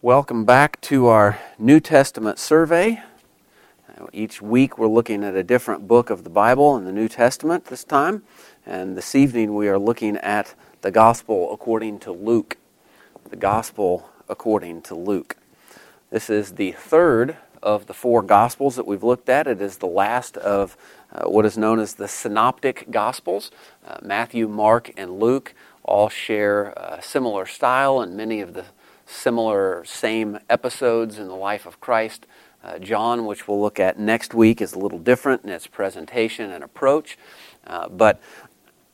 Welcome back to our New Testament survey. Each week we're looking at a different book of the Bible in the New Testament this time, and this evening we are looking at the Gospel according to Luke. The Gospel according to Luke. This is the third of the four Gospels that we've looked at. It is the last of uh, what is known as the Synoptic Gospels. Uh, Matthew, Mark, and Luke all share a similar style and many of the similar, same episodes in the life of Christ. Uh, John, which we'll look at next week, is a little different in its presentation and approach. Uh, but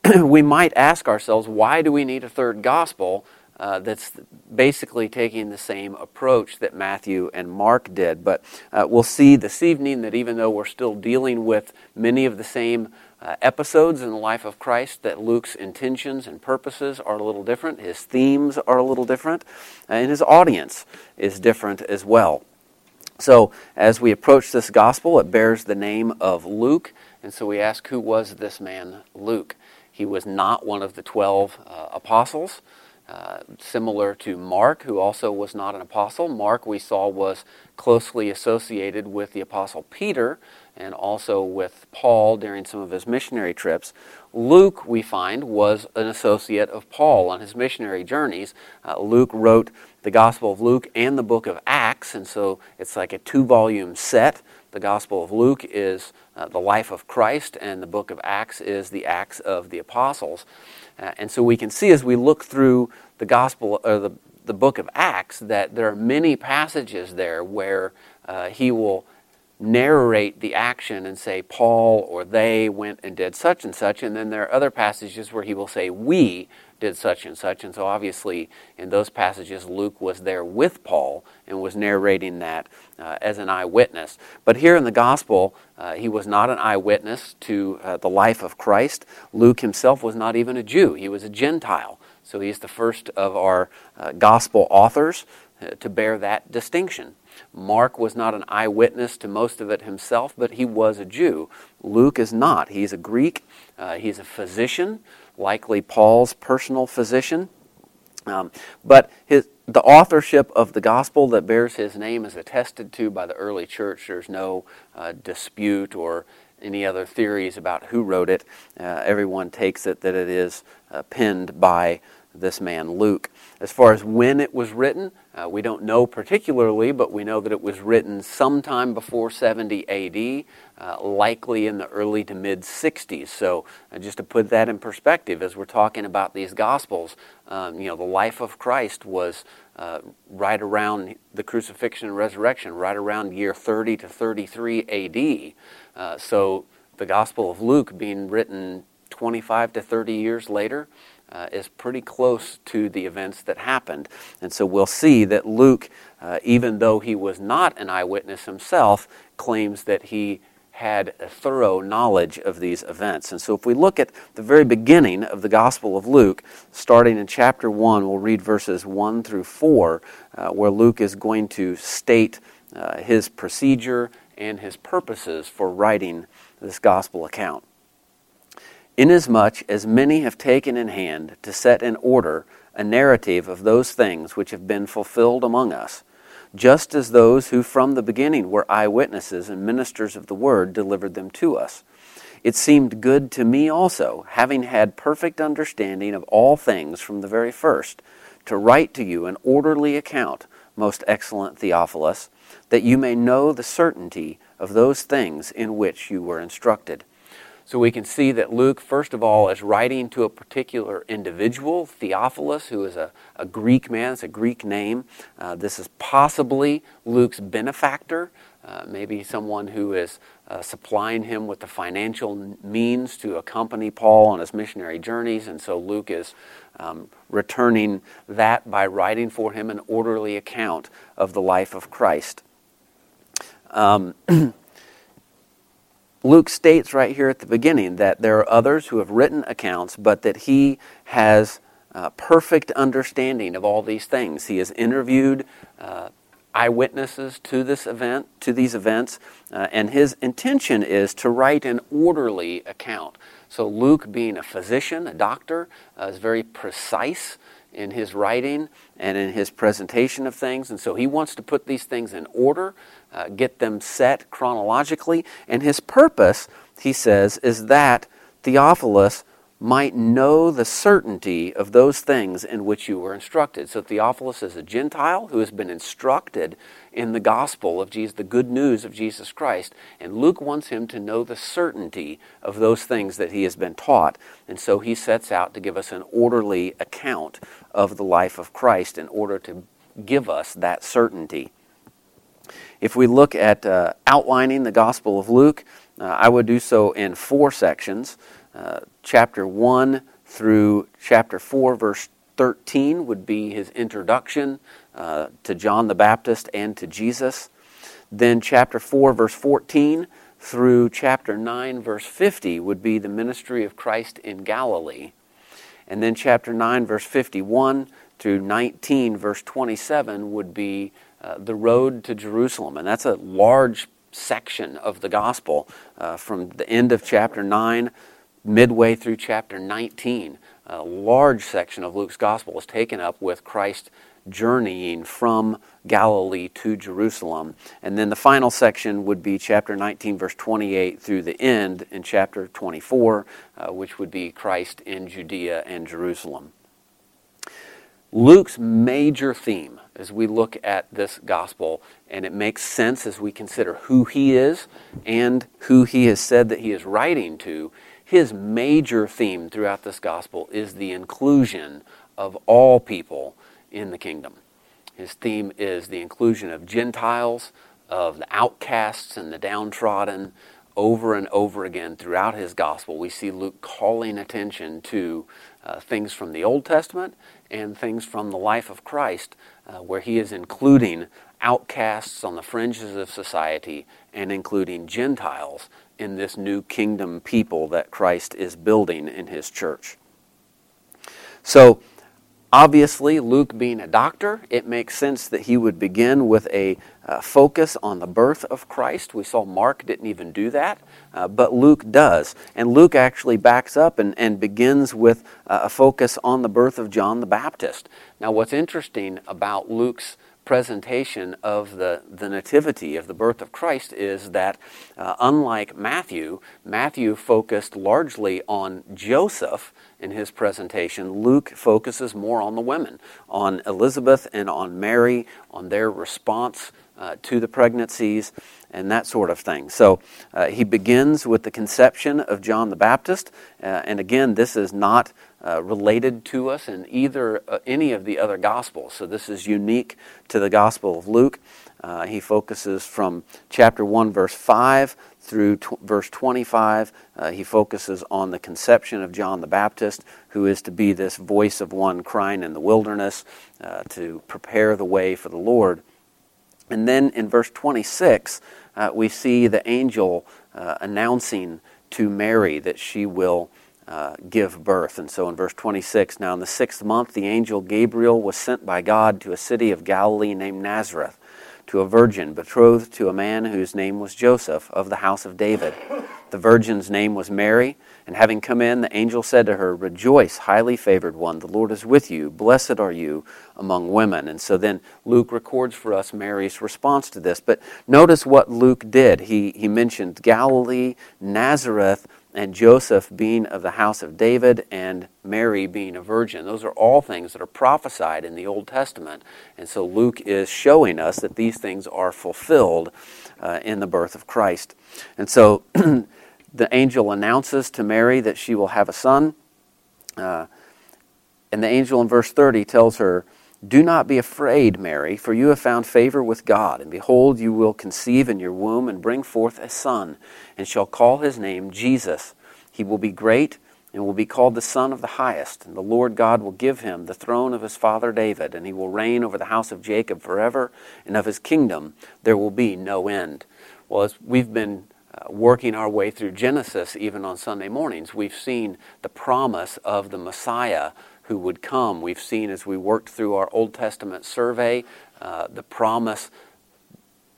we might ask ourselves, why do we need a third gospel uh, that's basically taking the same approach that Matthew and Mark did? But uh, we'll see this evening that even though we're still dealing with many of the same uh, episodes in the life of Christ that Luke's intentions and purposes are a little different, his themes are a little different, and his audience is different as well. So, as we approach this gospel, it bears the name of Luke, and so we ask, who was this man, Luke? He was not one of the 12 uh, apostles. Uh, similar to Mark, who also was not an apostle. Mark, we saw, was closely associated with the apostle Peter, and also with Paul during some of his missionary trips. Luke, we find, was an associate of Paul on his missionary journeys. Uh, Luke wrote the Gospel of Luke and the book of Acts, and so it's like a two volume set. The Gospel of Luke is uh, the life of Christ, and the book of Acts is the Acts of the Apostles. Uh, and so we can see as we look through the Gospel or the, the book of Acts that there are many passages there where uh, he will narrate the action and say Paul or they went and did such and such, and then there are other passages where he will say we did such and such. And so obviously in those passages Luke was there with Paul and was narrating that uh, as an eyewitness. But here in the gospel, uh, he was not an eyewitness to uh, the life of Christ. Luke himself was not even a Jew, he was a Gentile. So he is the first of our uh, gospel authors uh, to bear that distinction. Mark was not an eyewitness to most of it himself, but he was a Jew. Luke is not. He's a Greek. Uh, he's a physician, likely Paul's personal physician. Um, but his, the authorship of the gospel that bears his name is attested to by the early church. There's no uh, dispute or any other theories about who wrote it. Uh, everyone takes it that it is uh, penned by this man Luke. As far as when it was written, uh, we don't know particularly, but we know that it was written sometime before 70 AD, uh, likely in the early to mid 60s. So, uh, just to put that in perspective, as we're talking about these Gospels, um, you know, the life of Christ was uh, right around the crucifixion and resurrection, right around year 30 to 33 AD. Uh, so, the Gospel of Luke being written 25 to 30 years later uh, is pretty close to the events that happened. And so we'll see that Luke, uh, even though he was not an eyewitness himself, claims that he had a thorough knowledge of these events. And so if we look at the very beginning of the Gospel of Luke, starting in chapter 1, we'll read verses 1 through 4, uh, where Luke is going to state uh, his procedure and his purposes for writing this Gospel account. Inasmuch as many have taken in hand to set in order a narrative of those things which have been fulfilled among us, just as those who from the beginning were eyewitnesses and ministers of the word delivered them to us. It seemed good to me also, having had perfect understanding of all things from the very first, to write to you an orderly account, most excellent Theophilus, that you may know the certainty of those things in which you were instructed so we can see that Luke, first of all, is writing to a particular individual, Theophilus, who is a, a Greek man, it's a Greek name. Uh, this is possibly Luke's benefactor, uh, maybe someone who is uh, supplying him with the financial means to accompany Paul on his missionary journeys. And so Luke is um, returning that by writing for him an orderly account of the life of Christ. Um, Luke states right here at the beginning that there are others who have written accounts, but that he has uh, perfect understanding of all these things. He has interviewed uh, eyewitnesses to this event, to these events, uh, and his intention is to write an orderly account. So Luke, being a physician, a doctor, uh, is very precise in his writing and in his presentation of things. And so he wants to put these things in order, uh, get them set chronologically. And his purpose, he says, is that Theophilus might know the certainty of those things in which you were instructed. So Theophilus is a Gentile who has been instructed in the gospel of Jesus, the good news of Jesus Christ. And Luke wants him to know the certainty of those things that he has been taught. And so he sets out to give us an orderly account of the life of Christ in order to give us that certainty. If we look at uh, outlining the Gospel of Luke, uh, I would do so in four sections. Uh, chapter 1 through chapter 4, verse 13 would be his introduction uh, to John the Baptist and to Jesus. Then chapter 4, verse 14 through chapter 9, verse 50 would be the ministry of Christ in Galilee. And then chapter 9, verse 51 through 19, verse 27 would be uh, the road to Jerusalem. And that's a large section of the gospel uh, from the end of chapter 9 midway through chapter 19, a large section of Luke's gospel is taken up with Christ journeying from Galilee to Jerusalem. And then the final section would be chapter 19, verse 28 through the end in chapter 24, uh, which would be Christ in Judea and Jerusalem. Luke's major theme as we look at this gospel, and it makes sense as we consider who he is and who he has said that he is writing to, his major theme throughout this gospel is the inclusion of all people in the kingdom. His theme is the inclusion of Gentiles, of the outcasts and the downtrodden. Over and over again throughout his gospel, we see Luke calling attention to uh, things from the Old Testament and things from the life of Christ, uh, where he is including outcasts on the fringes of society and including Gentiles in this new kingdom people that Christ is building in his church. So, obviously, Luke being a doctor, it makes sense that he would begin with a uh, focus on the birth of Christ. We saw Mark didn't even do that, uh, but Luke does. And Luke actually backs up and, and begins with uh, a focus on the birth of John the Baptist. Now, what's interesting about Luke's presentation of the, the nativity of the birth of Christ is that, uh, unlike Matthew, Matthew focused largely on Joseph in his presentation. Luke focuses more on the women, on Elizabeth and on Mary, on their response uh, to the pregnancies and that sort of thing. So uh, he begins with the conception of John the Baptist, uh, and again, this is not uh, related to us in either uh, any of the other gospels. So this is unique to the Gospel of Luke. Uh, he focuses from chapter 1, verse 5 through t- verse 25. Uh, he focuses on the conception of John the Baptist, who is to be this voice of one crying in the wilderness uh, to prepare the way for the Lord. And then in verse 26, uh, we see the angel announcing to Mary that she will uh, give birth. And so in verse 26, now in the sixth month, the angel Gabriel was sent by God to a city of Galilee named Nazareth to a virgin betrothed to a man whose name was Joseph of the house of David. The virgin's name was Mary. And having come in, the angel said to her, Rejoice, highly favored one, the Lord is with you. Blessed are you among women. And so then Luke records for us Mary's response to this. But notice what Luke did. He, he mentioned Galilee, Nazareth, and Joseph being of the house of David and Mary being a virgin. Those are all things that are prophesied in the Old Testament. And so Luke is showing us that these things are fulfilled uh, in the birth of Christ. And so the angel announces to Mary that she will have a son. Uh, and the angel in verse 30 tells her, do not be afraid, Mary, for you have found favor with God. And behold, you will conceive in your womb and bring forth a son, and shall call his name Jesus. He will be great and will be called the Son of the Highest. And the Lord God will give him the throne of his father David, and he will reign over the house of Jacob forever, and of his kingdom there will be no end. Well, as we've been uh, working our way through Genesis, even on Sunday mornings, we've seen the promise of the Messiah who would come. We've seen as we worked through our Old Testament survey uh, the promise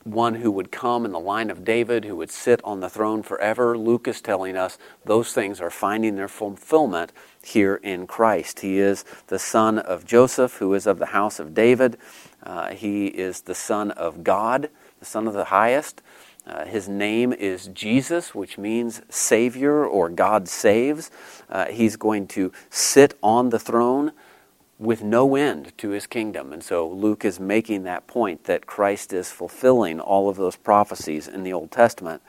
one who would come in the line of David, who would sit on the throne forever. Luke is telling us those things are finding their fulfillment here in Christ. He is the son of Joseph, who is of the house of David. Uh, he is the son of God, the son of the highest. Uh, his name is Jesus, which means Savior or God saves. Uh, he's going to sit on the throne with no end to his kingdom. And so Luke is making that point that Christ is fulfilling all of those prophecies in the Old Testament.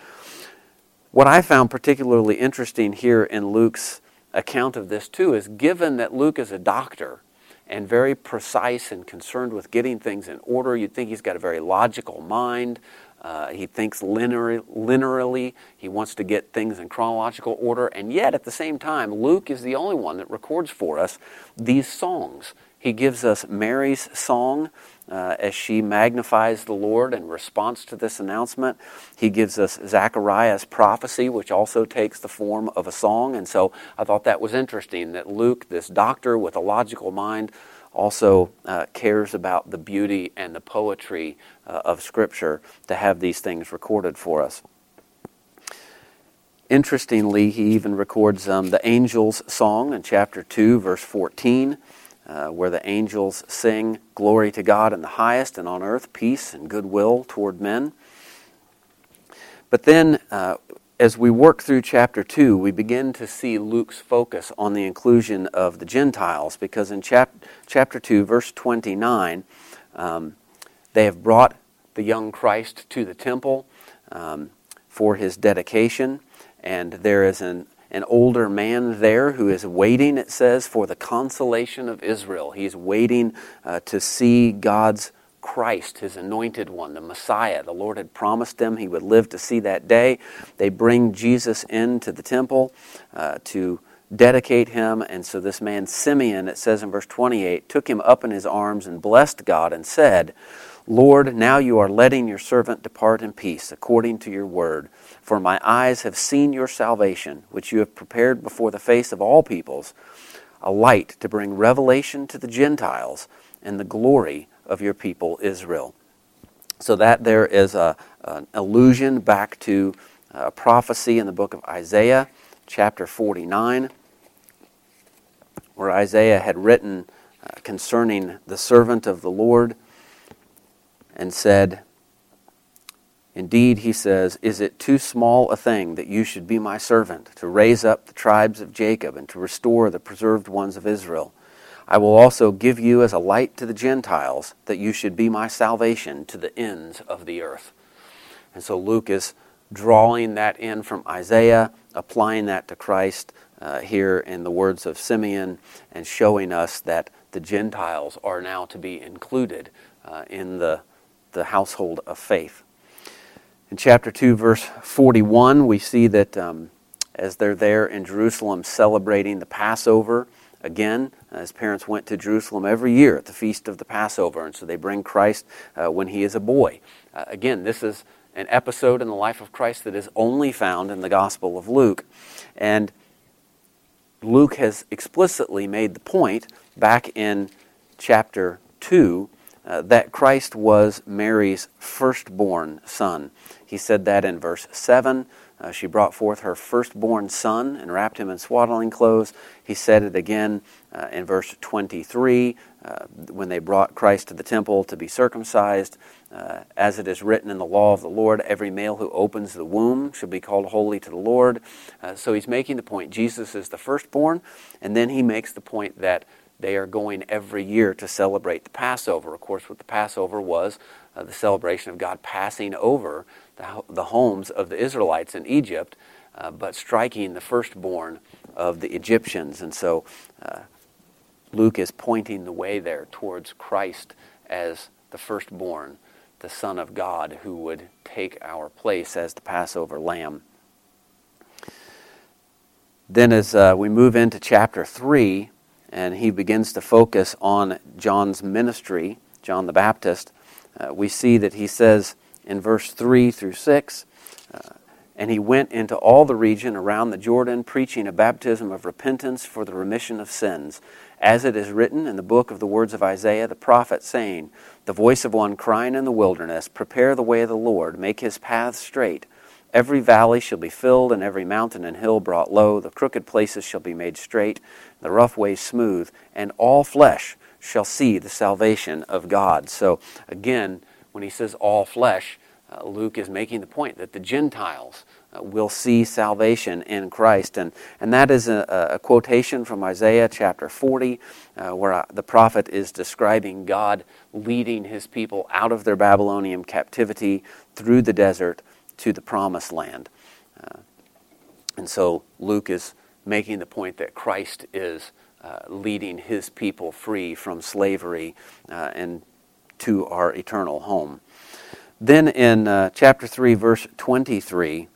What I found particularly interesting here in Luke's account of this, too, is given that Luke is a doctor and very precise and concerned with getting things in order, you'd think he's got a very logical mind. Uh, he thinks linear, linearly. He wants to get things in chronological order. And yet, at the same time, Luke is the only one that records for us these songs. He gives us Mary's song uh, as she magnifies the Lord in response to this announcement. He gives us Zechariah's prophecy, which also takes the form of a song. And so I thought that was interesting that Luke, this doctor with a logical mind, also uh, cares about the beauty and the poetry uh, of Scripture to have these things recorded for us. Interestingly, he even records um, the angels' song in chapter 2, verse 14, uh, where the angels sing, Glory to God in the highest, and on earth peace and goodwill toward men. But then uh, as we work through chapter 2, we begin to see Luke's focus on the inclusion of the Gentiles because in chap- chapter 2, verse 29, um, they have brought the young Christ to the temple um, for his dedication, and there is an, an older man there who is waiting, it says, for the consolation of Israel. He's waiting uh, to see God's Christ, his anointed one, the Messiah. The Lord had promised them he would live to see that day. They bring Jesus into the temple uh, to dedicate him. And so this man, Simeon, it says in verse 28, took him up in his arms and blessed God and said, Lord, now you are letting your servant depart in peace, according to your word. For my eyes have seen your salvation, which you have prepared before the face of all peoples, a light to bring revelation to the Gentiles and the glory of your people Israel. So that there is a, an allusion back to a prophecy in the book of Isaiah, chapter 49, where Isaiah had written uh, concerning the servant of the Lord and said, Indeed, he says, is it too small a thing that you should be my servant, to raise up the tribes of Jacob and to restore the preserved ones of Israel? I will also give you as a light to the Gentiles, that you should be my salvation to the ends of the earth. And so Luke is drawing that in from Isaiah, applying that to Christ uh, here in the words of Simeon, and showing us that the Gentiles are now to be included uh, in the, the household of faith. In chapter 2, verse 41, we see that um, as they're there in Jerusalem celebrating the Passover, again, uh, his parents went to Jerusalem every year at the feast of the Passover, and so they bring Christ uh, when he is a boy. Uh, again, this is an episode in the life of Christ that is only found in the Gospel of Luke. And Luke has explicitly made the point back in chapter 2 uh, that Christ was Mary's firstborn son. He said that in verse 7. Uh, she brought forth her firstborn son and wrapped him in swaddling clothes. He said it again uh, in verse 23 uh, when they brought Christ to the temple to be circumcised. Uh, as it is written in the law of the Lord, every male who opens the womb shall be called holy to the Lord. Uh, so he's making the point Jesus is the firstborn, and then he makes the point that they are going every year to celebrate the Passover. Of course, what the Passover was uh, the celebration of God passing over the, the homes of the Israelites in Egypt, uh, but striking the firstborn of the Egyptians. And so uh, Luke is pointing the way there towards Christ as the firstborn, the Son of God, who would take our place as the Passover lamb. Then, as uh, we move into chapter 3, and he begins to focus on John's ministry, John the Baptist, uh, we see that he says, in verse 3 through 6. Uh, and he went into all the region around the Jordan, preaching a baptism of repentance for the remission of sins. as it is written in the book of the words of Isaiah the prophet, saying, The voice of one crying in the wilderness, Prepare the way of the Lord, make his paths straight. Every valley shall be filled, and every mountain and hill brought low. The crooked places shall be made straight, the rough ways smooth, and all flesh shall see the salvation of God. So, again, when he says all flesh, uh, Luke is making the point that the Gentiles uh, will see salvation in Christ. And, and that is a, a quotation from Isaiah chapter 40, uh, where uh, the prophet is describing God leading his people out of their Babylonian captivity through the desert to the promised land. Uh, and so Luke is making the point that Christ is uh, leading his people free from slavery uh, and to our eternal home. Then in uh, chapter 3, verse 23,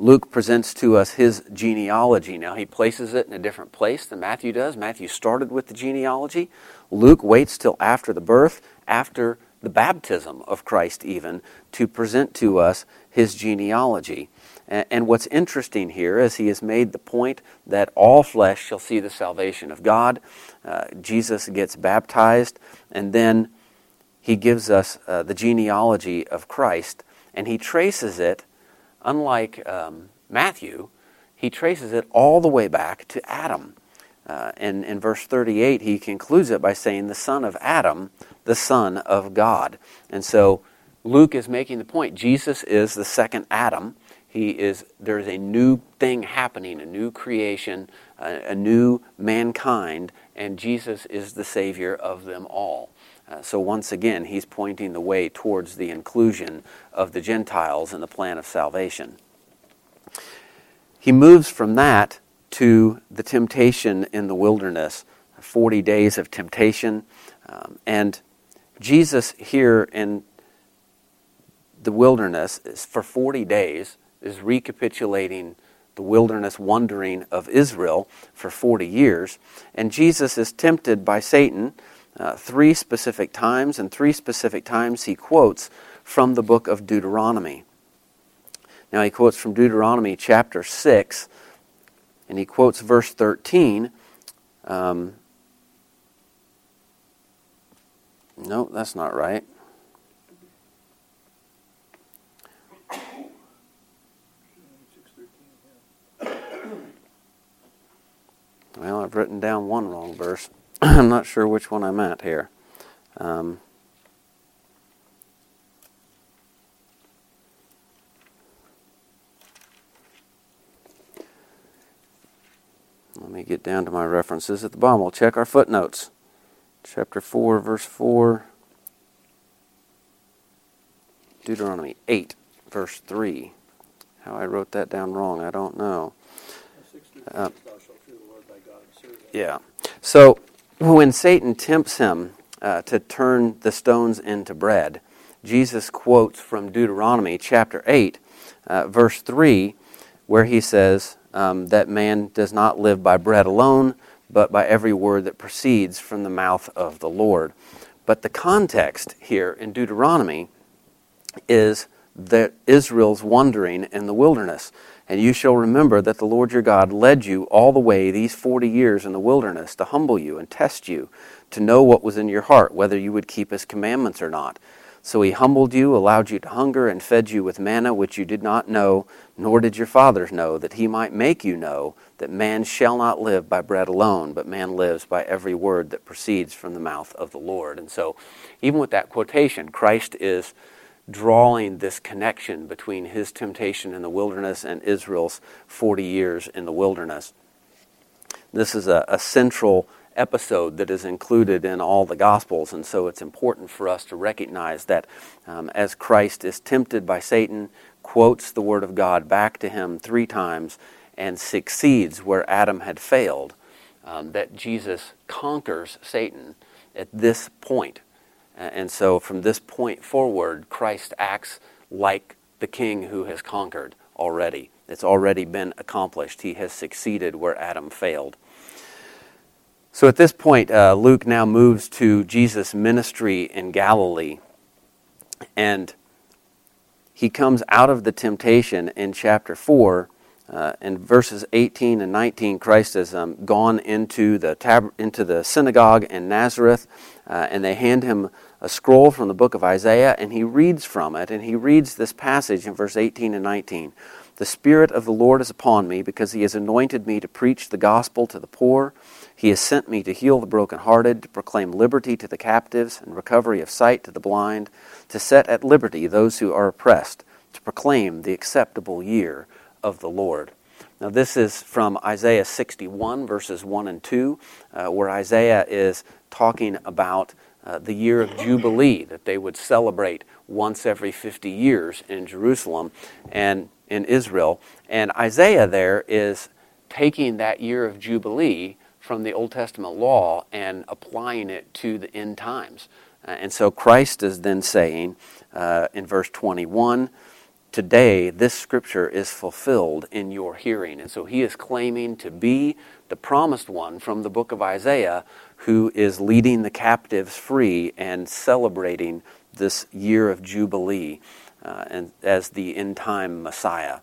Luke presents to us his genealogy. Now, he places it in a different place than Matthew does. Matthew started with the genealogy. Luke waits till after the birth, after the baptism of Christ, even, to present to us his genealogy. And what's interesting here is he has made the point that all flesh shall see the salvation of God. Uh, Jesus gets baptized, and then he gives us uh, the genealogy of Christ, and he traces it, unlike um, Matthew, he traces it all the way back to Adam. Uh, and in verse 38, he concludes it by saying, The son of Adam, the son of God. And so Luke is making the point Jesus is the second Adam. He is, there's a new thing happening, a new creation, a, a new mankind, and Jesus is the Savior of them all. Uh, so once again, he's pointing the way towards the inclusion of the Gentiles in the plan of salvation. He moves from that to the temptation in the wilderness 40 days of temptation. Um, and Jesus, here in the wilderness, is for 40 days, is recapitulating the wilderness wandering of Israel for 40 years. And Jesus is tempted by Satan uh, three specific times, and three specific times he quotes from the book of Deuteronomy. Now, he quotes from Deuteronomy chapter 6, and he quotes verse 13. Um, no, that's not right. Well, I've written down one wrong verse. I'm not sure which one I'm at here. Um, let me get down to my references at the bottom. We'll check our footnotes. Chapter 4, verse 4. Deuteronomy 8, verse 3. How I wrote that down wrong, I don't know. Uh, yeah. So when Satan tempts him uh, to turn the stones into bread, Jesus quotes from Deuteronomy chapter 8, uh, verse 3, where he says um, that man does not live by bread alone, but by every word that proceeds from the mouth of the Lord. But the context here in Deuteronomy is that Israel's wandering in the wilderness. And you shall remember that the Lord your God led you all the way these forty years in the wilderness to humble you and test you, to know what was in your heart, whether you would keep his commandments or not. So he humbled you, allowed you to hunger, and fed you with manna which you did not know, nor did your fathers know, that he might make you know that man shall not live by bread alone, but man lives by every word that proceeds from the mouth of the Lord. And so, even with that quotation, Christ is drawing this connection between his temptation in the wilderness and Israel's 40 years in the wilderness. This is a, a, central episode that is included in all the Gospels, and so it's important for us to recognize that um, as Christ is tempted by Satan, quotes the Word of God back to him three times, and succeeds where Adam had failed, um, that Jesus conquers Satan at this point and so from this point forward, Christ acts like the king who has conquered already. It's already been accomplished. He has succeeded where Adam failed. So at this point, uh, Luke now moves to Jesus' ministry in Galilee. And he comes out of the temptation in chapter 4 uh, in verses 18 and 19, Christ has um, gone into the, tab- into the synagogue in Nazareth, uh, and they hand him a scroll from the book of Isaiah, and he reads from it, and he reads this passage in verse 18 and 19. The Spirit of the Lord is upon me, because he has anointed me to preach the gospel to the poor. He has sent me to heal the brokenhearted, to proclaim liberty to the captives, and recovery of sight to the blind, to set at liberty those who are oppressed, to proclaim the acceptable year of the Lord. Now, this is from Isaiah 61, verses 1 and 2, uh, where Isaiah is talking about uh, the year of Jubilee that they would celebrate once every 50 years in Jerusalem and in Israel. And Isaiah there is taking that year of Jubilee from the Old Testament law and applying it to the end times. Uh, and so Christ is then saying uh, in verse 21 today this scripture is fulfilled in your hearing. And so he is claiming to be the promised one from the book of Isaiah who is leading the captives free and celebrating this year of Jubilee uh, and, as the end time Messiah.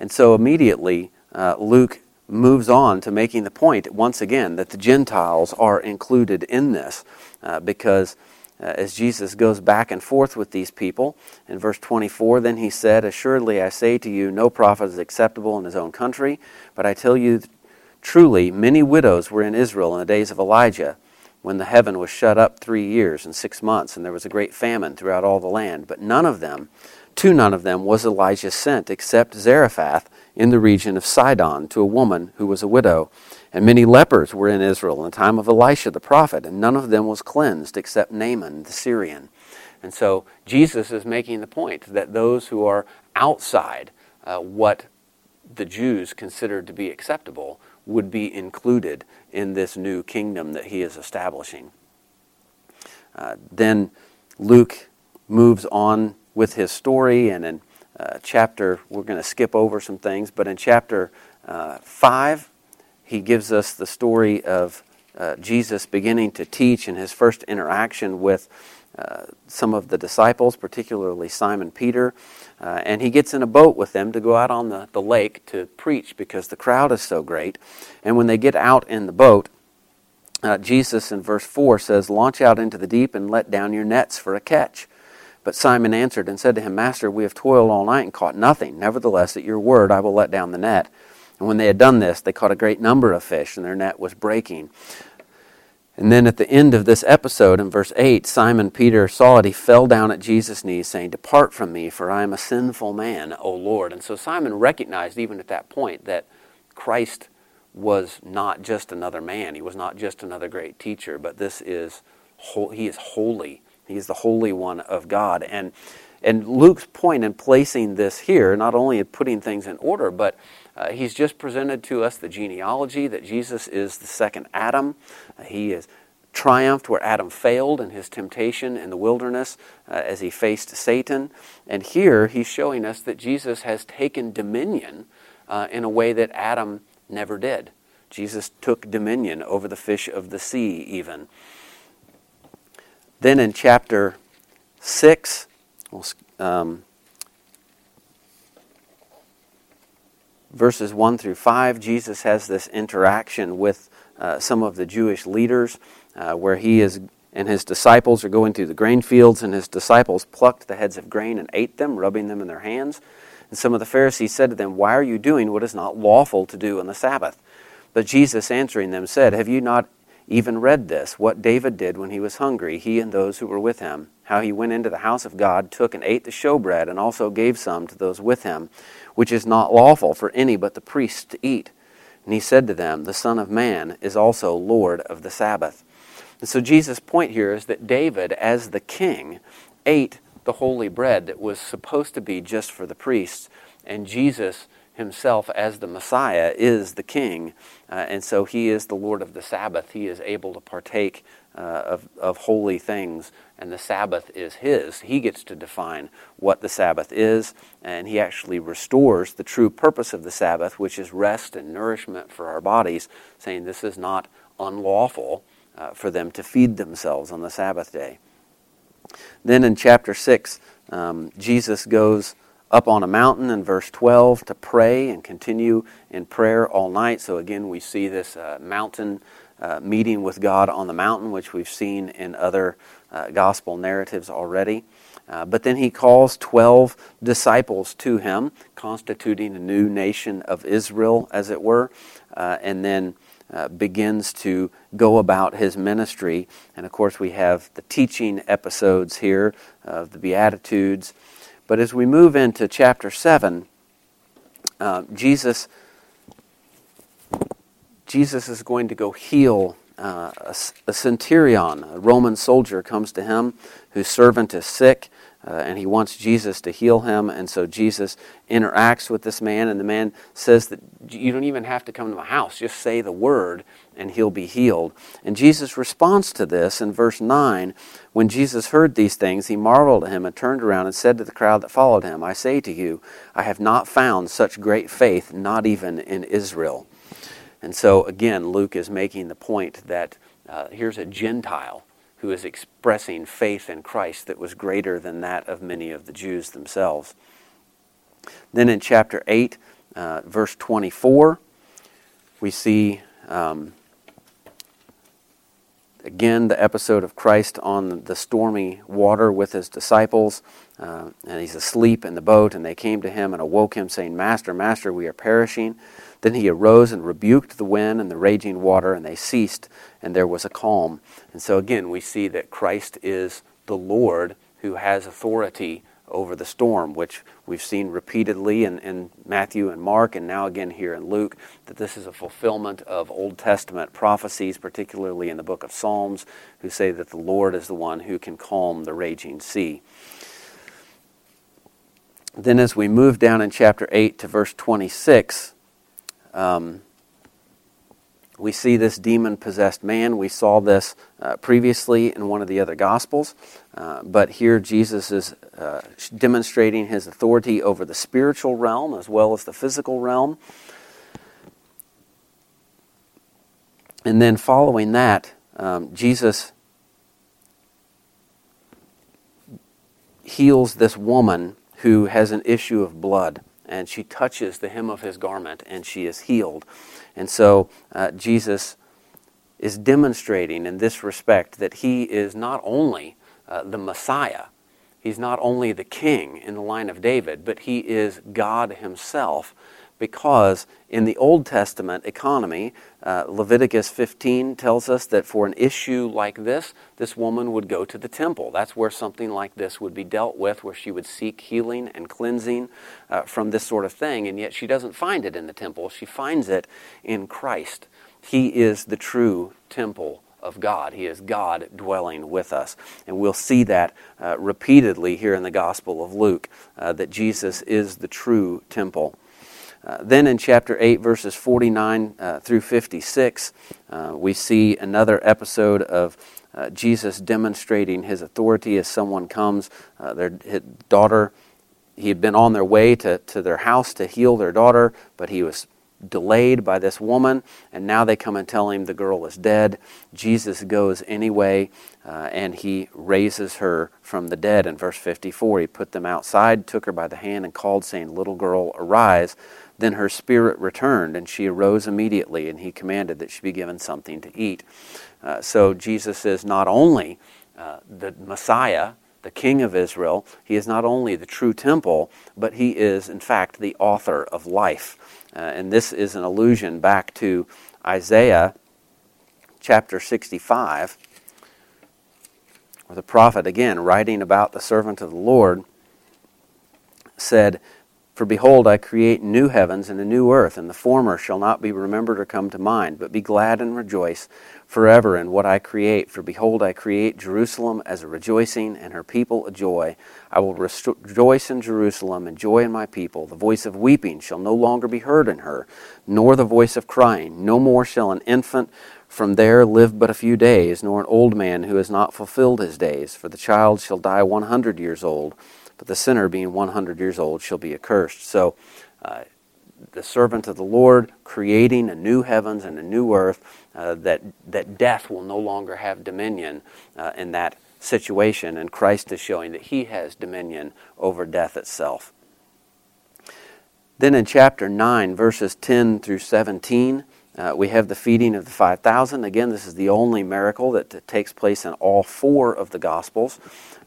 And so immediately, uh, Luke moves on to making the point once again that the Gentiles are included in this uh, because uh, as Jesus goes back and forth with these people. In verse 24, then he said, Assuredly I say to you, no prophet is acceptable in his own country, but I tell you truly, many widows were in Israel in the days of Elijah, when the heaven was shut up three years and six months, and there was a great famine throughout all the land. But none of them, to none of them, was Elijah sent, except Zarephath in the region of Sidon, to a woman who was a widow. And many lepers were in Israel in the time of Elisha the prophet, and none of them was cleansed except Naaman the Syrian. And so Jesus is making the point that those who are outside uh, what the Jews considered to be acceptable would be included in this new kingdom that he is establishing. Uh, then Luke moves on with his story, and in uh, chapter, we're going to skip over some things, but in chapter uh, 5, he gives us the story of uh, Jesus beginning to teach and his first interaction with uh, some of the disciples, particularly Simon Peter. Uh, and he gets in a boat with them to go out on the, the lake to preach because the crowd is so great. And when they get out in the boat, uh, Jesus in verse 4 says, Launch out into the deep and let down your nets for a catch. But Simon answered and said to him, Master, we have toiled all night and caught nothing. Nevertheless, at your word I will let down the net. And when they had done this, they caught a great number of fish, and their net was breaking. And then at the end of this episode, in verse 8, Simon Peter saw it. He fell down at Jesus' knees, saying, Depart from me, for I am a sinful man, O Lord. And so Simon recognized, even at that point, that Christ was not just another man. He was not just another great teacher, but this is, he is holy. He is the Holy One of God. And, and Luke's point in placing this here, not only in putting things in order, but uh, he's just presented to us the genealogy that Jesus is the second Adam. Uh, he is triumphed where Adam failed in his temptation in the wilderness uh, as he faced Satan. And here he's showing us that Jesus has taken dominion uh, in a way that Adam never did. Jesus took dominion over the fish of the sea, even. Then in chapter 6, um, verses 1 through 5, Jesus has this interaction with uh, some of the Jewish leaders uh, where he is and his disciples are going through the grain fields, and his disciples plucked the heads of grain and ate them, rubbing them in their hands. And some of the Pharisees said to them, Why are you doing what is not lawful to do on the Sabbath? But Jesus answering them said, Have you not even read this, what David did when he was hungry, he and those who were with him, how he went into the house of God, took and ate the showbread, and also gave some to those with him, which is not lawful for any but the priests to eat. And he said to them, The Son of Man is also Lord of the Sabbath. And so Jesus' point here is that David, as the king, ate the holy bread that was supposed to be just for the priests, and Jesus himself as the Messiah is the king, uh, and so he is the Lord of the Sabbath. He is able to partake uh, of, of holy things, and the Sabbath is his. He gets to define what the Sabbath is, and he actually restores the true purpose of the Sabbath, which is rest and nourishment for our bodies, saying this is not unlawful uh, for them to feed themselves on the Sabbath day. Then in chapter 6, um, Jesus goes up on a mountain in verse 12 to pray and continue in prayer all night. So again, we see this uh, mountain uh, meeting with God on the mountain, which we've seen in other uh, gospel narratives already. Uh, but then he calls 12 disciples to him, constituting a new nation of Israel, as it were, uh, and then uh, begins to go about his ministry. And of course, we have the teaching episodes here of the Beatitudes. But as we move into chapter 7, uh, Jesus, Jesus is going to go heal uh, a, a, centurion, a Roman soldier, comes to him whose servant is sick, uh, and he wants Jesus to heal him. And so Jesus interacts with this man, and the man says that you don't even have to come to my house, just say the word, and he'll be healed. And Jesus responds to this in verse 9 When Jesus heard these things, he marveled at him and turned around and said to the crowd that followed him, I say to you, I have not found such great faith, not even in Israel. And so, again, Luke is making the point that uh, here's a Gentile who is expressing faith in Christ that was greater than that of many of the Jews themselves. Then in chapter 8, uh, verse 24, we see um, again the episode of Christ on the stormy water with his disciples. Uh, and he's asleep in the boat, and they came to him and awoke him, saying, Master, Master, we are perishing. Then he arose and rebuked the wind and the raging water, and they ceased, and there was a calm. And so again, we see that Christ is the Lord who has authority over the storm, which we've seen repeatedly in, in, Matthew and Mark, and now again here in Luke, that this is a fulfillment of Old Testament prophecies, particularly in the book of Psalms, who say that the Lord is the one who can calm the raging sea. Then, as we move down in chapter 8 to verse 26, um, we see this demon possessed man. We saw this uh, previously in one of the other Gospels, uh, but here Jesus is uh, demonstrating his authority over the spiritual realm as well as the physical realm. And then following that, um, Jesus heals this woman who has an issue of blood and she touches the hem of his garment and she is healed. And so uh, Jesus is demonstrating in this respect that he is not only uh, the Messiah, he's not only the king in the line of David, but he is God himself because in the Old Testament economy, uh, Leviticus 15 tells us that for an issue like this, this woman would go to the temple. That's where something like this would be dealt with, where she would seek healing and cleansing uh, from this sort of thing. And yet she doesn't find it in the temple, she finds it in Christ. He is the true temple of God. He is God dwelling with us. And we'll see that uh, repeatedly here in the Gospel of Luke, uh, that Jesus is the true temple. Uh, then in chapter 8, verses 49 uh, through 56, uh, we see another episode of uh, Jesus demonstrating his authority as someone comes. Uh, their daughter, he had been on their way to, to their house to heal their daughter, but he was delayed by this woman, and now they come and tell him the girl is dead. Jesus goes anyway, uh, and he raises her from the dead. In verse 54, he put them outside, took her by the hand, and called, saying, Little girl, arise. Then her spirit returned, and she arose immediately, and he commanded that she be given something to eat. Uh, so Jesus is not only uh, the Messiah, the King of Israel, he is not only the true temple, but he is, in fact, the author of life. Uh, and this is an allusion back to Isaiah chapter 65, where the prophet, again, writing about the servant of the Lord, said, for behold, I create new heavens and a new earth, and the former shall not be remembered or come to mind, but be glad and rejoice forever in what I create. For behold, I create Jerusalem as a rejoicing, and her people a joy. I will rejoice in Jerusalem and joy in my people. The voice of weeping shall no longer be heard in her, nor the voice of crying. No more shall an infant from there live but a few days, nor an old man who has not fulfilled his days. For the child shall die one hundred years old but the sinner, being 100 years old, shall be accursed. So, uh, the servant of the Lord creating a new heavens and a new earth, uh, that, that death will no longer have dominion uh, in that situation. And Christ is showing that he has dominion over death itself. Then in chapter 9, verses 10 through 17, uh, we have the feeding of the 5,000. Again, this is the only miracle that, that takes place in all four of the Gospels.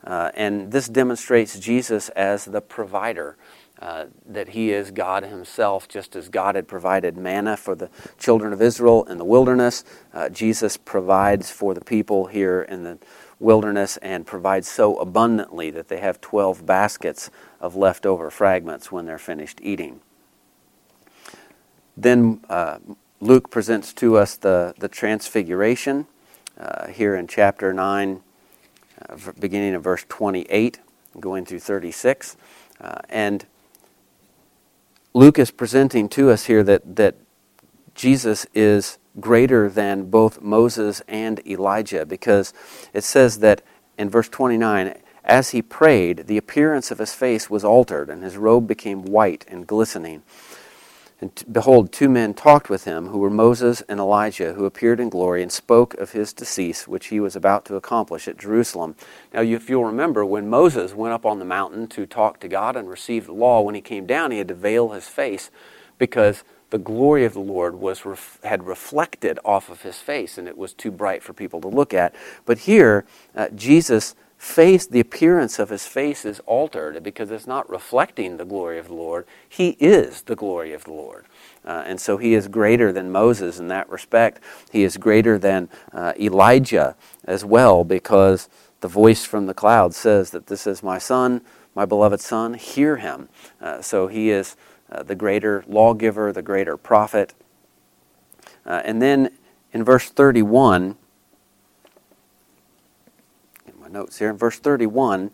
Uh, and this demonstrates Jesus as the provider. Uh, that he is God himself, just as God had provided manna for the children of Israel in the wilderness. Uh, Jesus provides for the people here in the wilderness and provides so abundantly that they have 12 baskets of leftover fragments when they're finished eating. Then uh, Luke presents to us the, the transfiguration uh, here in chapter 9, uh, beginning of verse 28, going through 36. Uh, and Luke is presenting to us here that, that Jesus is greater than both Moses and Elijah because it says that in verse 29 as he prayed, the appearance of his face was altered, and his robe became white and glistening. And t- behold, two men talked with him, who were Moses and Elijah, who appeared in glory and spoke of his decease, which he was about to accomplish at Jerusalem. Now, if you'll remember, when Moses went up on the mountain to talk to God and receive the law, when he came down, he had to veil his face because the glory of the Lord was ref- had reflected off of his face, and it was too bright for people to look at. But here, uh, Jesus' face, the appearance of his face is altered because it's not reflecting the glory of the Lord. He is the glory of the Lord. Uh, and so he is greater than Moses in that respect. He is greater than uh, Elijah as well because the voice from the cloud says that this is my son, my beloved son, hear him. Uh, so he is uh, the greater lawgiver, the greater prophet. Uh, and then in verse 31, get my notes here, in verse 31,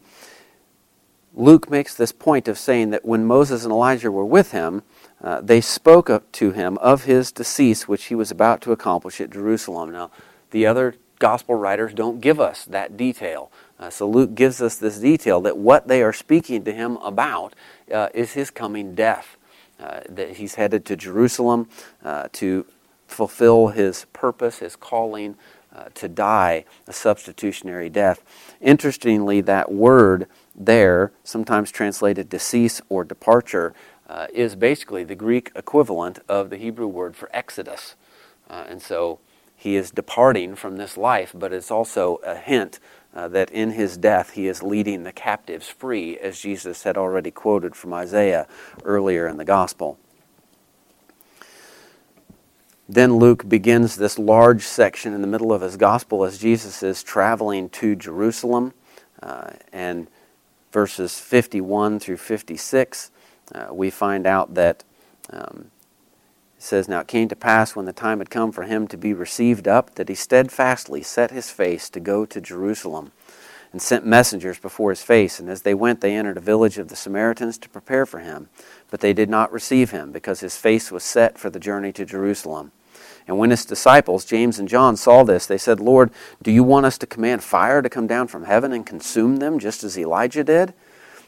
Luke makes this point of saying that when Moses and Elijah were with him, uh, they spoke up to him of his decease, which he was about to accomplish at Jerusalem. Now, the other gospel writers don't give us that detail. Uh, so Luke gives us this detail that what they are speaking to him about uh, is his coming death uh, that he's headed to Jerusalem uh, to fulfill his purpose, his calling, uh, to die a substitutionary death. Interestingly, that word there, sometimes translated decease or departure, uh, is basically the Greek equivalent of the Hebrew word for exodus. Uh, and so he is departing from this life, but it's also a hint uh, that in his death he is leading the captives free, as Jesus had already quoted from Isaiah earlier in the Gospel. Then Luke begins this large section in the middle of his Gospel as Jesus is traveling to Jerusalem. Uh, and verses 51 through 56, uh, we find out that um, it says, Now it came to pass when the time had come for him to be received up, that he steadfastly set his face to go to Jerusalem, and sent messengers before his face. And as they went, they entered a village of the Samaritans to prepare for him. But they did not receive him, because his face was set for the journey to Jerusalem. And when his disciples, James and John, saw this, they said, Lord, do you want us to command fire to come down from heaven and consume them, just as Elijah did?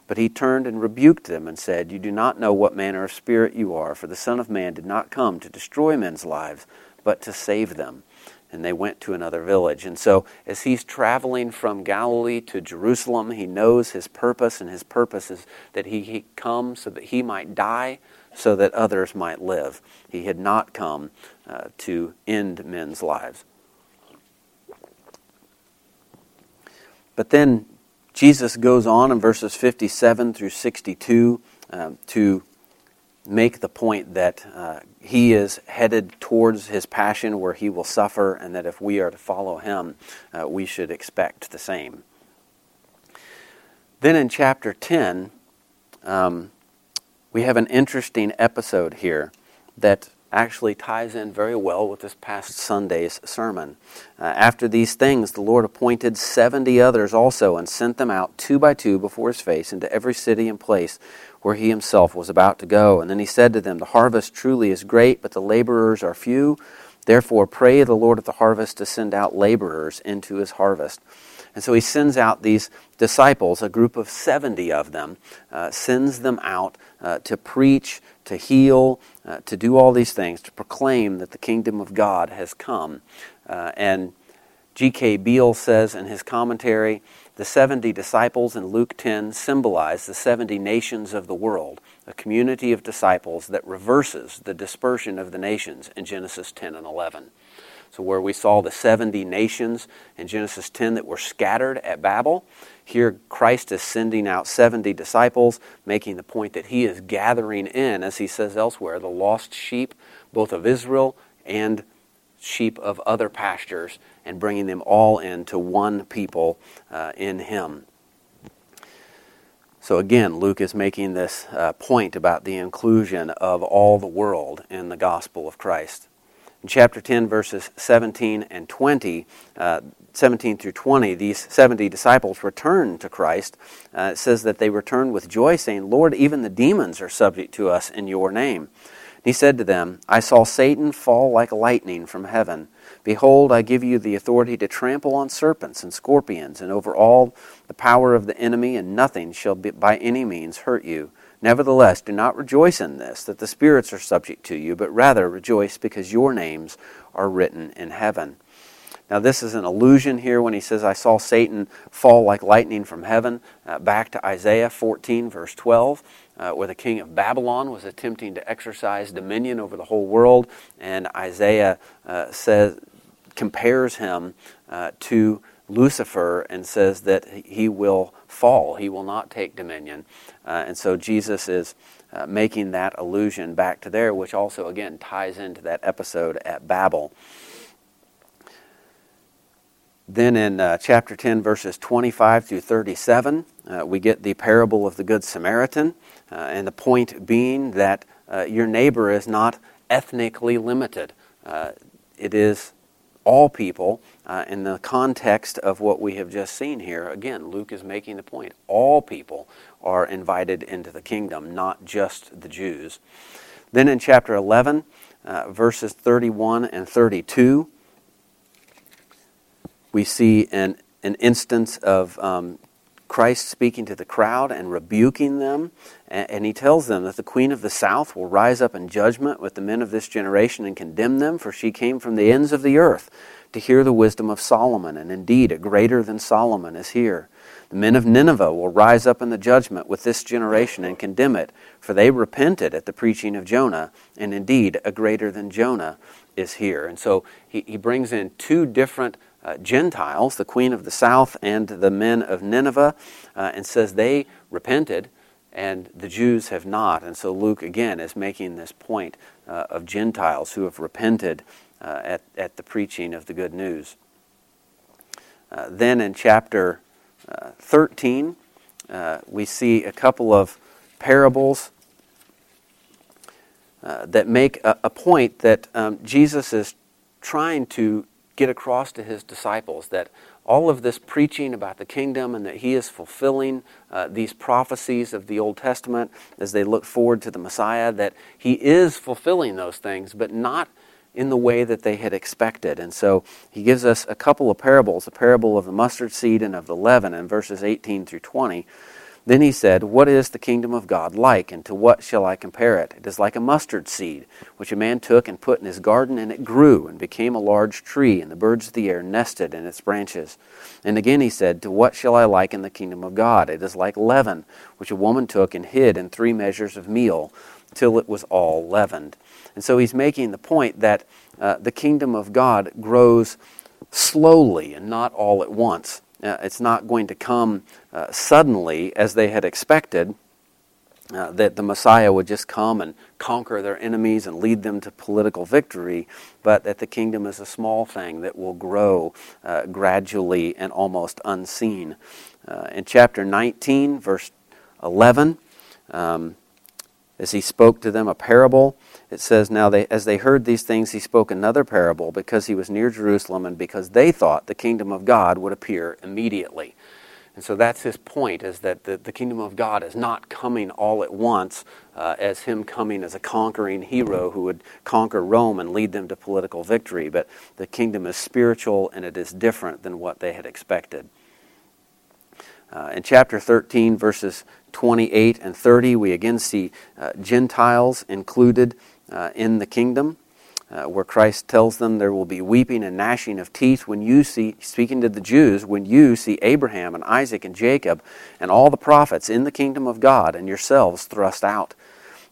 But he turned and rebuked them and said, You do not know what manner of spirit you are, for the Son of Man did not come to destroy men's lives, but to save them. And they went to another village. And so, as he's traveling from Galilee to Jerusalem, he knows his purpose, and his purpose is that he, he come so that he might die, so that others might live. He had not come uh, to end men's lives. But then Jesus goes on in verses 57 through 62 um, to make the point that uh, he is headed towards his passion where he will suffer, and that if we are to follow him, uh, we should expect the same. Then in chapter 10, um, we have an interesting episode here that actually ties in very well with this past Sunday's sermon. Uh, after these things, the Lord appointed seventy others also and sent them out two by two before his face into every city and place where he himself was about to go. And then he said to them, The harvest truly is great, but the laborers are few. Therefore, pray the Lord of the harvest to send out laborers into his harvest. And so he sends out these disciples, a group of 70 of them, uh, sends them out uh, to preach, to heal, uh, to do all these things, to proclaim that the kingdom of God has come. Uh, and G.K. Beale says in his commentary The 70 disciples in Luke 10 symbolize the 70 nations of the world, a community of disciples that reverses the dispersion of the nations in Genesis 10 and 11. So, where we saw the 70 nations in Genesis 10 that were scattered at Babel, here Christ is sending out 70 disciples, making the point that he is gathering in, as he says elsewhere, the lost sheep, both of Israel and sheep of other pastures, and bringing them all into one people uh, in him. So again, Luke is making this uh, point about the inclusion of all the world in the gospel of Christ. In chapter 10, verses 17 and 20, uh, 17 through 20, these 70 disciples return to Christ. Uh, it says that they returned with joy, saying, Lord, even the demons are subject to us in your name. He said to them, I saw Satan fall like lightning from heaven. Behold, I give you the authority to trample on serpents and scorpions, and over all the power of the enemy, and nothing shall by any means hurt you. Nevertheless, do not rejoice in this, that the spirits are subject to you, but rather rejoice because your names are written in heaven. Now, this is an allusion here when he says, I saw Satan fall like lightning from heaven, uh, back to Isaiah 14, verse 12, uh, where the king of Babylon was attempting to exercise dominion over the whole world. And Isaiah uh, says, compares him uh, to Lucifer and says that he will fall, he will not take dominion. Uh, and so Jesus is uh, making that allusion back to there, which also, again, ties into that episode at Babel. Then in uh, chapter 10, verses 25 through 37, uh, we get the parable of the Good Samaritan, uh, and the point being that uh, your neighbor is not ethnically limited. It is all people uh, in the context of what we have just seen here. Again, Luke is making the point all people are invited into the kingdom, not just the Jews. Then in chapter 11, verses 31 and 32, we see an, an instance of um, Christ speaking to the crowd and rebuking them. And, he tells them that the queen of the south will rise up in judgment with the men of this generation and condemn them, for she came from the ends of the earth to hear the wisdom of Solomon. And indeed, a greater than Solomon is here. The men of Nineveh will rise up in the judgment with this generation and condemn it, for they repented at the preaching of Jonah, and indeed, a greater than Jonah is here. And so he, he brings in two different uh, Gentiles, the queen of the south and the men of Nineveh, uh, and says they repented and the Jews have not. And so Luke again is making this point uh, of Gentiles who have repented uh, at, at the preaching of the good news. Uh, then in chapter uh, 13, we see a couple of parables that make a, a point that um, Jesus is trying to get across to his disciples that all of this preaching about the kingdom and that he is fulfilling uh, these prophecies of the Old Testament as they look forward to the Messiah, that he is fulfilling those things, but not in the way that they had expected. And so he gives us a couple of parables a parable of the mustard seed and of the leaven in verses 18 through 20 then he said, What is the kingdom of God like, and to what shall I compare it? It is like a mustard seed, which a man took and put in his garden, and it grew and became a large tree, and the birds of the air nested in its branches. And again he said, To what shall I liken the kingdom of God? It is like leaven, which a woman took and hid in three measures of meal, till it was all leavened. And so he's making the point that uh, the kingdom of God grows slowly and not all at once. Uh, it's not going to come uh, suddenly as they had expected. Uh, that the Messiah would just come and conquer their enemies and lead them to political victory, but that the kingdom is a small thing that will grow uh, gradually and almost unseen. Uh, in chapter 19, verse 11, um, as he spoke to them a parable, it says, Now they, as they heard these things, he spoke another parable because he was near Jerusalem and because they thought the kingdom of God would appear immediately. And so that's his point, is that the, the kingdom of God is not coming all at once uh, as him coming as a conquering hero who would conquer Rome and lead them to political victory, but the kingdom is spiritual and it is different than what they had expected. Uh, in chapter 13, verses 28 and 30, we again see uh, Gentiles included uh, in the kingdom. uh, where Christ tells them there will be weeping and gnashing of teeth when you see, speaking to the Jews, when you see Abraham and Isaac and Jacob and all the prophets in the kingdom of God and yourselves thrust out.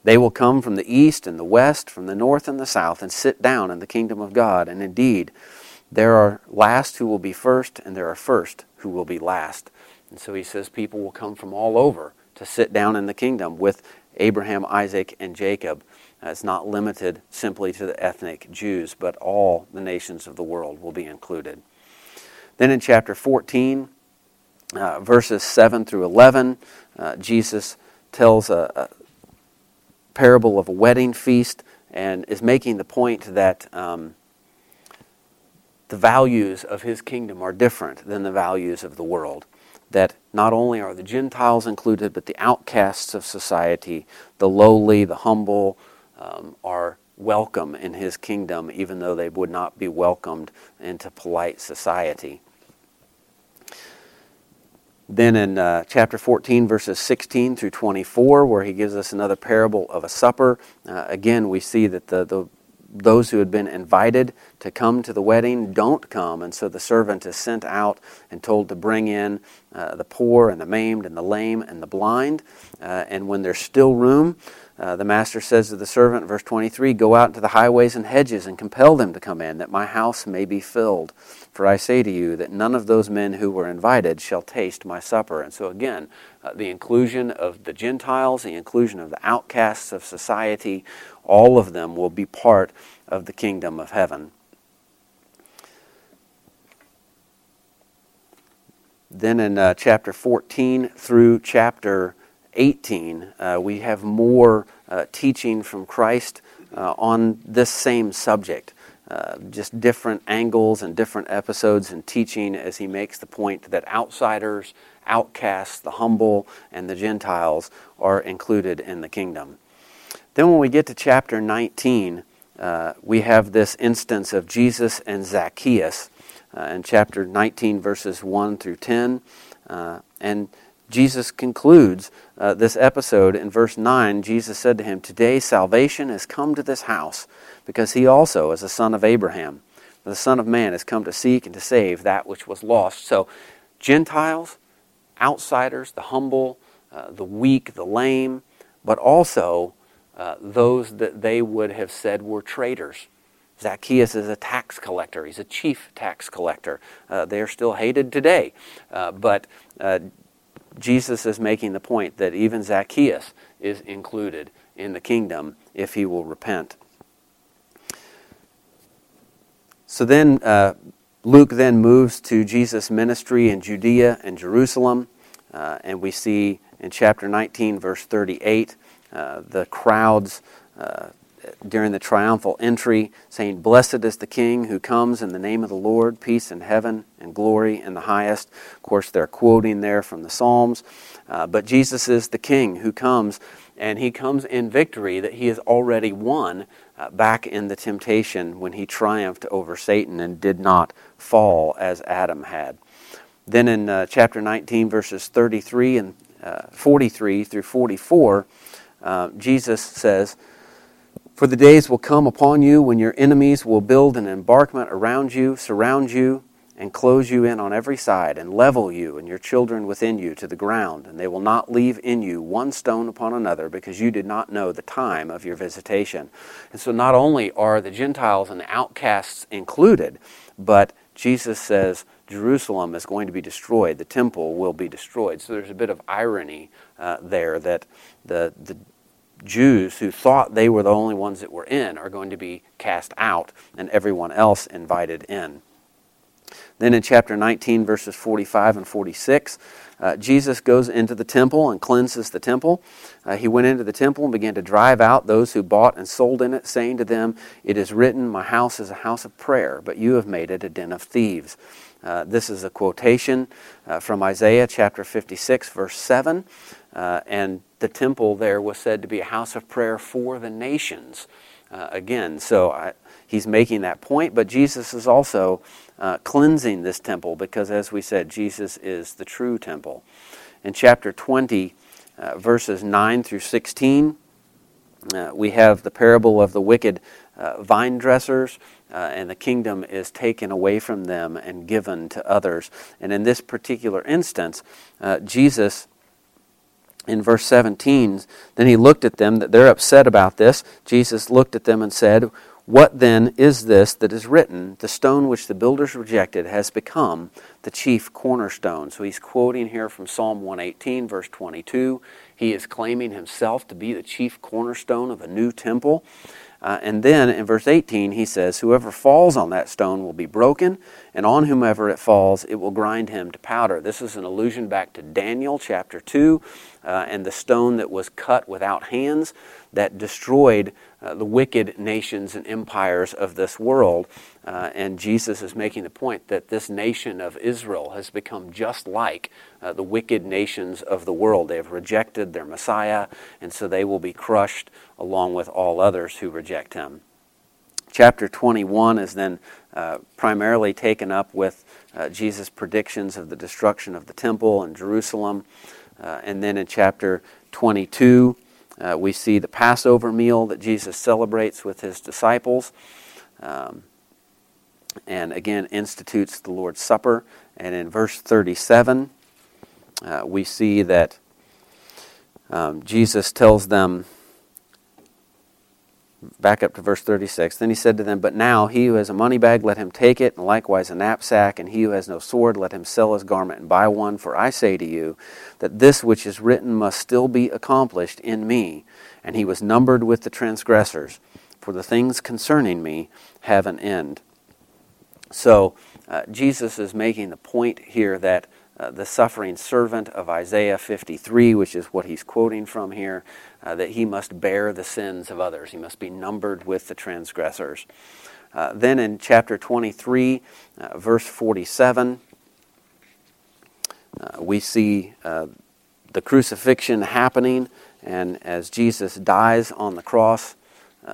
They will come from the east and the west, from the north and the south, and sit down in the kingdom of God. And indeed, there are last who will be first, and there are first who will be last. And so he says people will come from all over to sit down in the kingdom with Abraham, Isaac, and Jacob. Uh, it's not limited simply to the ethnic Jews, but all the nations of the world will be included. Then in chapter 14, uh, verses 7 through 11, uh, Jesus tells a, a, parable of a wedding feast and is making the point that um, the values of his kingdom are different than the values of the world that not only are the Gentiles included, but the outcasts of society, the lowly, the humble, um, are welcome in his kingdom, even though they would not be welcomed into polite society. Then in uh, chapter 14, verses 16 through 24, where he gives us another parable of a supper, uh, again, we see that the, the those who had been invited to come to the wedding don't come, and so the servant is sent out and told to bring in uh, the poor and the maimed and the lame and the blind. Uh, and when there's still room, uh, the master says to the servant, verse 23, Go out into the highways and hedges and compel them to come in, that my house may be filled. For I say to you that none of those men who were invited shall taste my supper. And so, again, uh, the inclusion of the Gentiles, the inclusion of the outcasts of society, all of them will be part of the kingdom of heaven. Then in uh, chapter 14 through chapter 18, uh, we have more uh, teaching from Christ uh, on this same subject. Uh, just different angles and different episodes and teaching as he makes the point that outsiders, outcasts, the humble, and the Gentiles are included in the kingdom. Then, when we get to chapter 19, uh, we have this instance of Jesus and Zacchaeus in chapter 19, verses 1 through 10. Uh, and Jesus concludes uh, this episode in verse 9. Jesus said to him, Today salvation has come to this house, because he also is a son of Abraham. The Son of Man has come to seek and to save that which was lost. So, Gentiles, outsiders, the humble, uh, the weak, the lame, but also uh, those that they would have said were traitors. Zacchaeus is a tax collector. He's a chief tax collector. Uh, they are still hated today. Uh, but uh, Jesus is making the point that even Zacchaeus is included in the kingdom if he will repent. So then, uh, Luke then moves to Jesus' ministry in Judea and Jerusalem, uh, and we see in chapter 19, verse 38, uh, the crowds uh, during the triumphal entry, saying, Blessed is the King who comes in the name of the Lord, peace in heaven and glory in the highest. Of course, they're quoting there from the Psalms. Uh, but Jesus is the King who comes, and he comes in victory that he has already won uh, back in the temptation when he triumphed over Satan and did not fall as Adam had. Then in uh, chapter 19, verses 33 and uh, 43 through 44, uh, Jesus says, for the days will come upon you when your enemies will build an embankment around you, surround you, and close you in on every side, and level you and your children within you to the ground, and they will not leave in you one stone upon another, because you did not know the time of your visitation. And so, not only are the Gentiles and the outcasts included, but Jesus says Jerusalem is going to be destroyed, the temple will be destroyed. So, there's a bit of irony uh, there that the, the Jews who thought they were the only ones that were in are going to be cast out and everyone else invited in. Then in chapter 19, verses 45 and 46, uh, Jesus goes into the temple and cleanses the temple. Uh, he went into the temple and began to drive out those who bought and sold in it, saying to them, It is written, My house is a house of prayer, but you have made it a den of thieves. Uh, this is a quotation uh, from Isaiah chapter 56, verse 7. Uh, and the temple there was said to be a house of prayer for the nations. Uh, again, so I, he's making that point, but Jesus is also uh, cleansing this temple because, as we said, Jesus is the true temple. In chapter 20, uh, verses 9 through 16, uh, we have the parable of the wicked uh, vine dressers, uh, and the kingdom is taken away from them and given to others. And in this particular instance, uh, Jesus in verse 17, then he looked at them, that they're upset about this. Jesus looked at them and said, What then is this that is written? The stone which the builders rejected has become the chief cornerstone. So he's quoting here from Psalm 118, verse 22. He is claiming himself to be the chief cornerstone of a new temple. Uh, and then in verse 18, he says, Whoever falls on that stone will be broken, and on whomever it falls, it will grind him to powder. This is an allusion back to Daniel chapter 2 uh, and the stone that was cut without hands that destroyed uh, the wicked nations and empires of this world. Uh, and Jesus is making the point that this nation of Israel has become just like uh, the wicked nations of the world. They have rejected their Messiah, and so they will be crushed along with all others who reject him. Chapter 21 is then uh, primarily taken up with uh, Jesus' predictions of the destruction of the temple and Jerusalem. Uh, and then in chapter 22, uh, we see the Passover meal that Jesus celebrates with his disciples. Um, and again, institutes the Lord's Supper. And in verse 37, uh, we see that um, Jesus tells them back up to verse 36. Then he said to them, But now he who has a money bag, let him take it, and likewise a knapsack, and he who has no sword, let him sell his garment and buy one. For I say to you that this which is written must still be accomplished in me. And he was numbered with the transgressors, for the things concerning me have an end. So uh, Jesus is making the point here that uh, the suffering servant of Isaiah 53, which is what he's quoting from here, uh, that he must bear the sins of others. He must be numbered with the transgressors. Uh, then in chapter 23, uh, verse 47, uh, we see uh, the crucifixion happening, and as Jesus dies on the cross,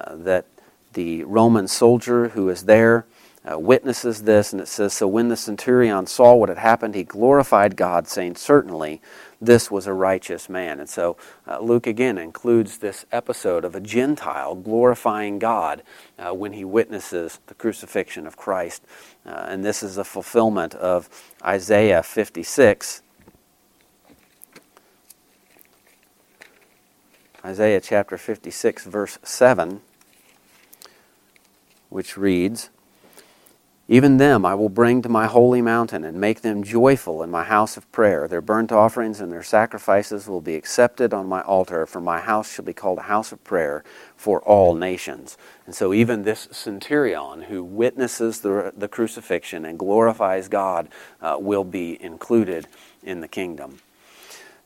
that the Roman soldier who is there uh, witnesses this, and it says, So when the centurion saw what had happened, he glorified God, saying, Certainly this was a righteous man. And so uh, Luke again includes this episode of a Gentile glorifying God uh, when he witnesses the crucifixion of Christ. Uh, and this is a fulfillment of Isaiah 56. Isaiah chapter 56, verse 7, which reads, even them I will bring to my holy mountain and make them joyful in my house of prayer. Their burnt offerings and their sacrifices will be accepted on my altar, for my house shall be called a house of prayer for all nations. And so, even this centurion who witnesses the, the crucifixion and glorifies God uh, will be included in the kingdom.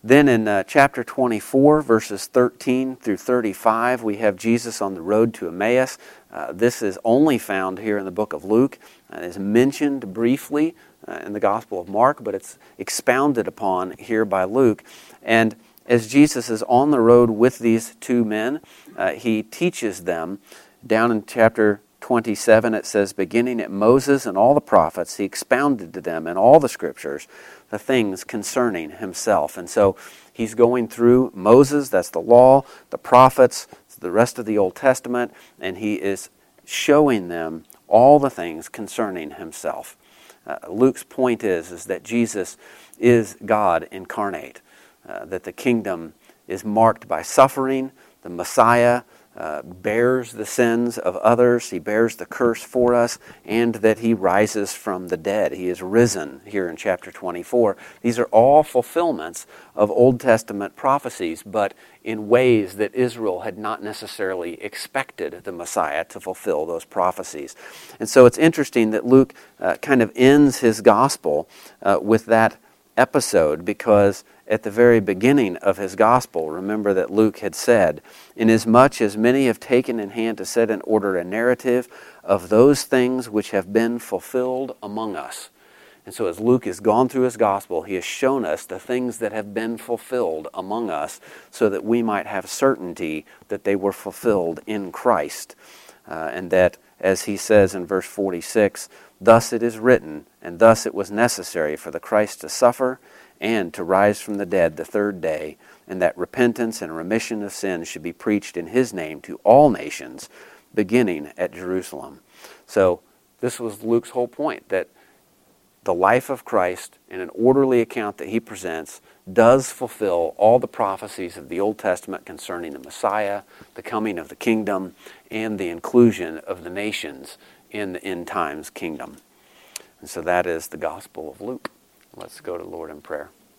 Then in uh, chapter 24, verses 13 through 35, we have Jesus on the road to Emmaus. Uh, this is only found here in the book of Luke and is mentioned briefly uh, in the Gospel of Mark, but it's expounded upon here by Luke. And as Jesus is on the road with these two men, uh, he teaches them. Down in chapter 27, it says, beginning at Moses and all the prophets, he expounded to them in all the scriptures the things concerning himself. And so he's going through Moses, that's the law, the prophets, the rest of the Old Testament, and he is showing them all the things concerning himself. Uh, Luke's point is, is that Jesus is God incarnate, uh, that the kingdom is marked by suffering, the Messiah uh, bears the sins of others, he bears the curse for us, and that he rises from the dead. He is risen here in chapter 24. These are all fulfillments of Old Testament prophecies, but in ways that Israel had not necessarily expected the Messiah to fulfill those prophecies. And so it's interesting that Luke uh, kind of ends his gospel uh, with that episode because at the very beginning of his gospel, remember that Luke had said, Inasmuch as many have taken in hand to set in order a narrative of those things which have been fulfilled among us. And so, as Luke has gone through his gospel, he has shown us the things that have been fulfilled among us so that we might have certainty that they were fulfilled in Christ. Uh, and that, as he says in verse 46, thus it is written, and thus it was necessary for the Christ to suffer and to rise from the dead the third day, and that repentance and remission of sins should be preached in his name to all nations, beginning at Jerusalem. So, this was Luke's whole point that the life of Christ in an orderly account that he presents does fulfill all the prophecies of the Old Testament concerning the Messiah, the coming of the kingdom, and the inclusion of the nations in the end times kingdom. And so that is the gospel of Luke. Let's go to Lord in prayer.